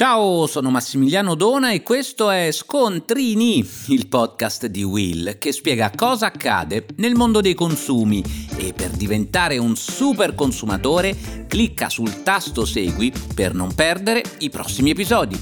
Ciao, sono Massimiliano Dona e questo è Scontrini, il podcast di Will che spiega cosa accade nel mondo dei consumi e per diventare un super consumatore clicca sul tasto segui per non perdere i prossimi episodi.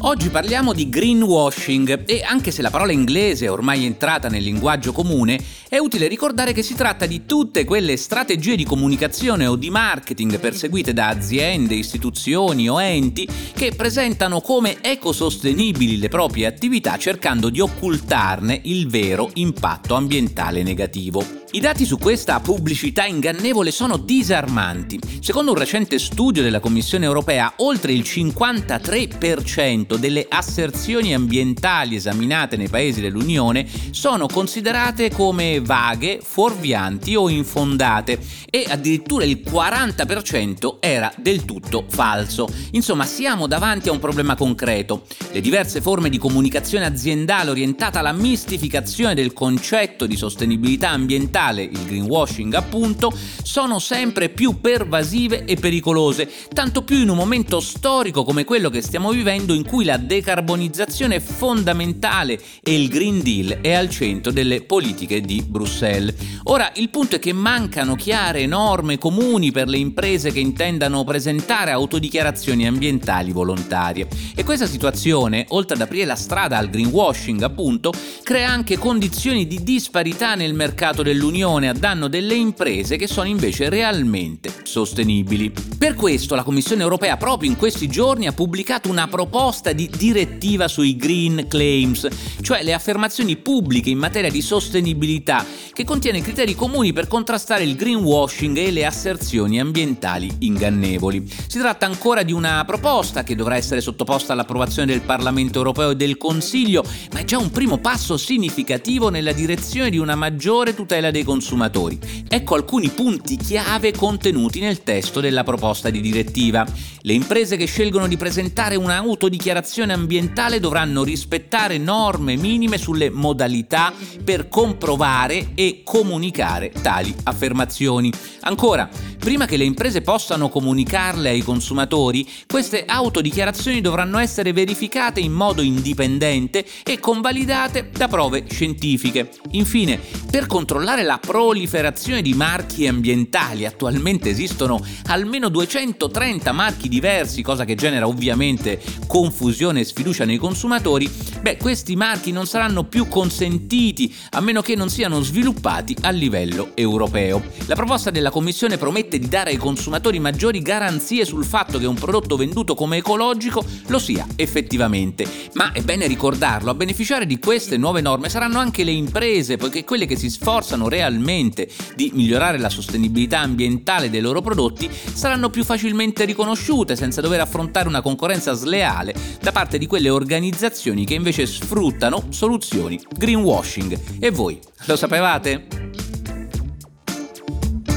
Oggi parliamo di greenwashing e anche se la parola inglese è ormai entrata nel linguaggio comune, è utile ricordare che si tratta di tutte quelle strategie di comunicazione o di marketing perseguite da aziende, istituzioni o enti che presentano come ecosostenibili le proprie attività cercando di occultarne il vero impatto ambientale negativo. I dati su questa pubblicità ingannevole sono disarmanti. Secondo un recente studio della Commissione europea, oltre il 53% delle asserzioni ambientali esaminate nei paesi dell'Unione sono considerate come vaghe, fuorvianti o infondate e addirittura il 40% era del tutto falso. Insomma, siamo davanti a un problema concreto. Le diverse forme di comunicazione aziendale orientata alla mistificazione del concetto di sostenibilità ambientale il greenwashing appunto, sono sempre più pervasive e pericolose, tanto più in un momento storico come quello che stiamo vivendo in cui la decarbonizzazione è fondamentale e il Green Deal è al centro delle politiche di Bruxelles. Ora, il punto è che mancano chiare norme comuni per le imprese che intendano presentare autodichiarazioni ambientali volontarie e questa situazione, oltre ad aprire la strada al greenwashing appunto, crea anche condizioni di disparità nel mercato dell'Unione a danno delle imprese che sono invece realmente sostenibili. Per questo la Commissione europea proprio in questi giorni ha pubblicato una proposta di direttiva sui green claims, cioè le affermazioni pubbliche in materia di sostenibilità, che contiene criteri comuni per contrastare il greenwashing e le asserzioni ambientali ingannevoli. Si tratta ancora di una proposta che dovrà essere sottoposta all'approvazione del Parlamento europeo e del Consiglio, ma è già un primo passo significativo nella direzione di una maggiore tutela dei consumatori. Ecco alcuni punti chiave contenuti nel testo della proposta di direttiva. Le imprese che scelgono di presentare un'autodichiarazione ambientale dovranno rispettare norme minime sulle modalità per comprovare e comunicare tali affermazioni. Ancora, Prima che le imprese possano comunicarle ai consumatori, queste autodichiarazioni dovranno essere verificate in modo indipendente e convalidate da prove scientifiche. Infine, per controllare la proliferazione di marchi ambientali, attualmente esistono almeno 230 marchi diversi, cosa che genera ovviamente confusione e sfiducia nei consumatori, beh, questi marchi non saranno più consentiti a meno che non siano sviluppati a livello europeo. La proposta della Commissione promette di dare ai consumatori maggiori garanzie sul fatto che un prodotto venduto come ecologico lo sia effettivamente. Ma è bene ricordarlo, a beneficiare di queste nuove norme saranno anche le imprese, poiché quelle che si sforzano realmente di migliorare la sostenibilità ambientale dei loro prodotti saranno più facilmente riconosciute senza dover affrontare una concorrenza sleale da parte di quelle organizzazioni che invece sfruttano soluzioni greenwashing. E voi lo sapevate?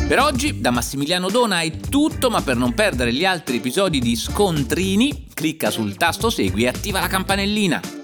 Per oggi da Massimiliano Dona è tutto, ma per non perdere gli altri episodi di Scontrini, clicca sul tasto segui e attiva la campanellina.